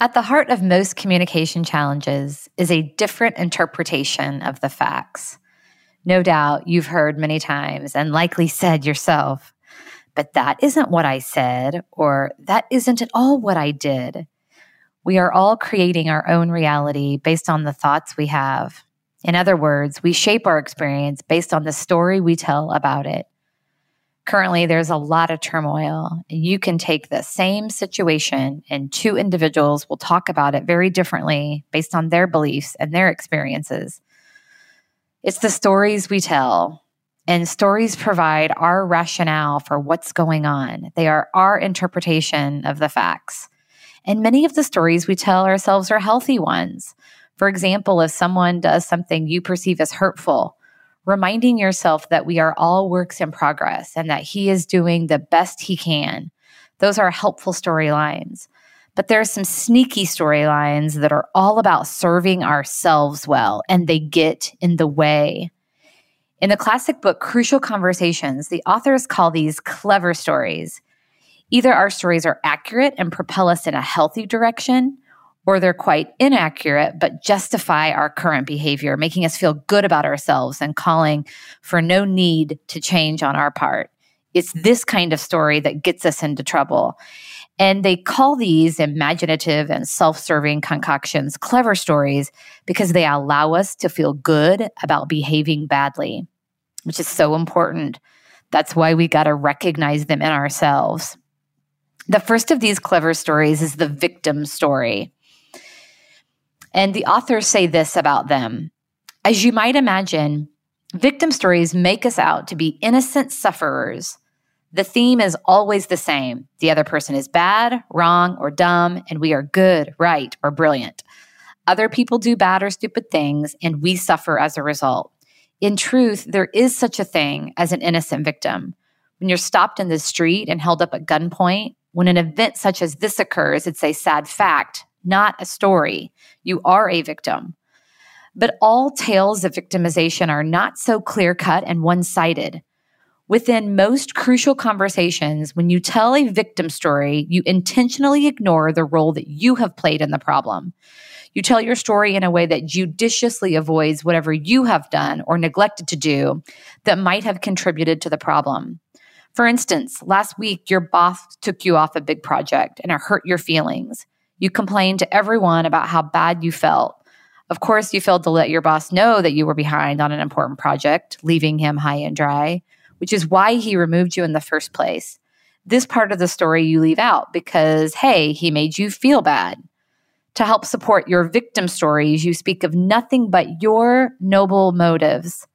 At the heart of most communication challenges is a different interpretation of the facts. No doubt you've heard many times and likely said yourself, but that isn't what I said, or that isn't at all what I did. We are all creating our own reality based on the thoughts we have. In other words, we shape our experience based on the story we tell about it. Currently, there's a lot of turmoil. You can take the same situation, and two individuals will talk about it very differently based on their beliefs and their experiences. It's the stories we tell, and stories provide our rationale for what's going on. They are our interpretation of the facts. And many of the stories we tell ourselves are healthy ones. For example, if someone does something you perceive as hurtful, reminding yourself that we are all works in progress and that he is doing the best he can. Those are helpful storylines. But there are some sneaky storylines that are all about serving ourselves well, and they get in the way. In the classic book, Crucial Conversations, the authors call these clever stories. Either our stories are accurate and propel us in a healthy direction, or they're quite inaccurate but justify our current behavior, making us feel good about ourselves and calling for no need to change on our part. It's this kind of story that gets us into trouble. And they call these imaginative and self serving concoctions clever stories because they allow us to feel good about behaving badly, which is so important. That's why we got to recognize them in ourselves. The first of these clever stories is the victim story. And the authors say this about them. As you might imagine, victim stories make us out to be innocent sufferers. The theme is always the same. The other person is bad, wrong, or dumb, and we are good, right, or brilliant. Other people do bad or stupid things, and we suffer as a result. In truth, there is such a thing as an innocent victim. When you're stopped in the street and held up at gunpoint, when an event such as this occurs, it's a sad fact, not a story. You are a victim. But all tales of victimization are not so clear cut and one sided. Within most crucial conversations, when you tell a victim story, you intentionally ignore the role that you have played in the problem. You tell your story in a way that judiciously avoids whatever you have done or neglected to do that might have contributed to the problem. For instance, last week, your boss took you off a big project and it hurt your feelings. You complained to everyone about how bad you felt. Of course, you failed to let your boss know that you were behind on an important project, leaving him high and dry, which is why he removed you in the first place. This part of the story you leave out because, hey, he made you feel bad. To help support your victim stories, you speak of nothing but your noble motives.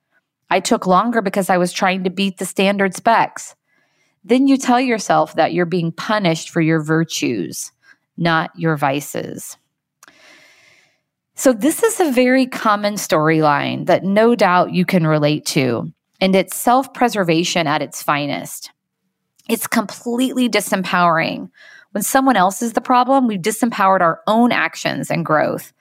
I took longer because I was trying to beat the standard specs. Then you tell yourself that you're being punished for your virtues not your vices. So, this is a very common storyline that no doubt you can relate to, and it's self preservation at its finest. It's completely disempowering. When someone else is the problem, we've disempowered our own actions and growth.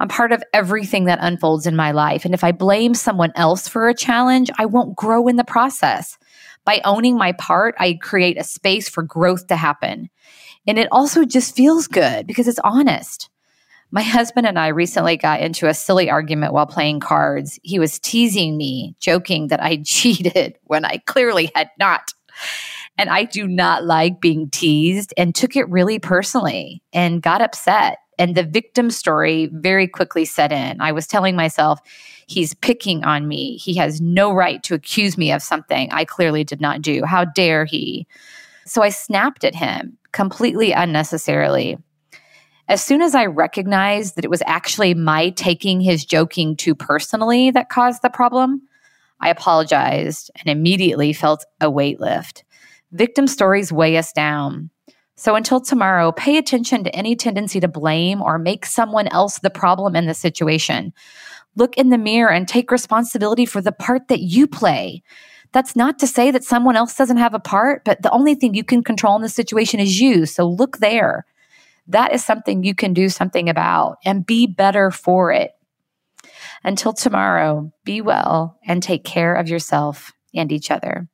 I'm part of everything that unfolds in my life. And if I blame someone else for a challenge, I won't grow in the process. By owning my part, I create a space for growth to happen. And it also just feels good because it's honest. My husband and I recently got into a silly argument while playing cards. He was teasing me, joking that I cheated when I clearly had not. And I do not like being teased and took it really personally and got upset. And the victim story very quickly set in. I was telling myself, he's picking on me. He has no right to accuse me of something I clearly did not do. How dare he? So I snapped at him completely unnecessarily. As soon as I recognized that it was actually my taking his joking too personally that caused the problem, I apologized and immediately felt a weight lift. Victim stories weigh us down. So until tomorrow, pay attention to any tendency to blame or make someone else the problem in the situation. Look in the mirror and take responsibility for the part that you play. That's not to say that someone else doesn't have a part, but the only thing you can control in the situation is you. So look there. That is something you can do something about and be better for it. Until tomorrow, be well and take care of yourself and each other.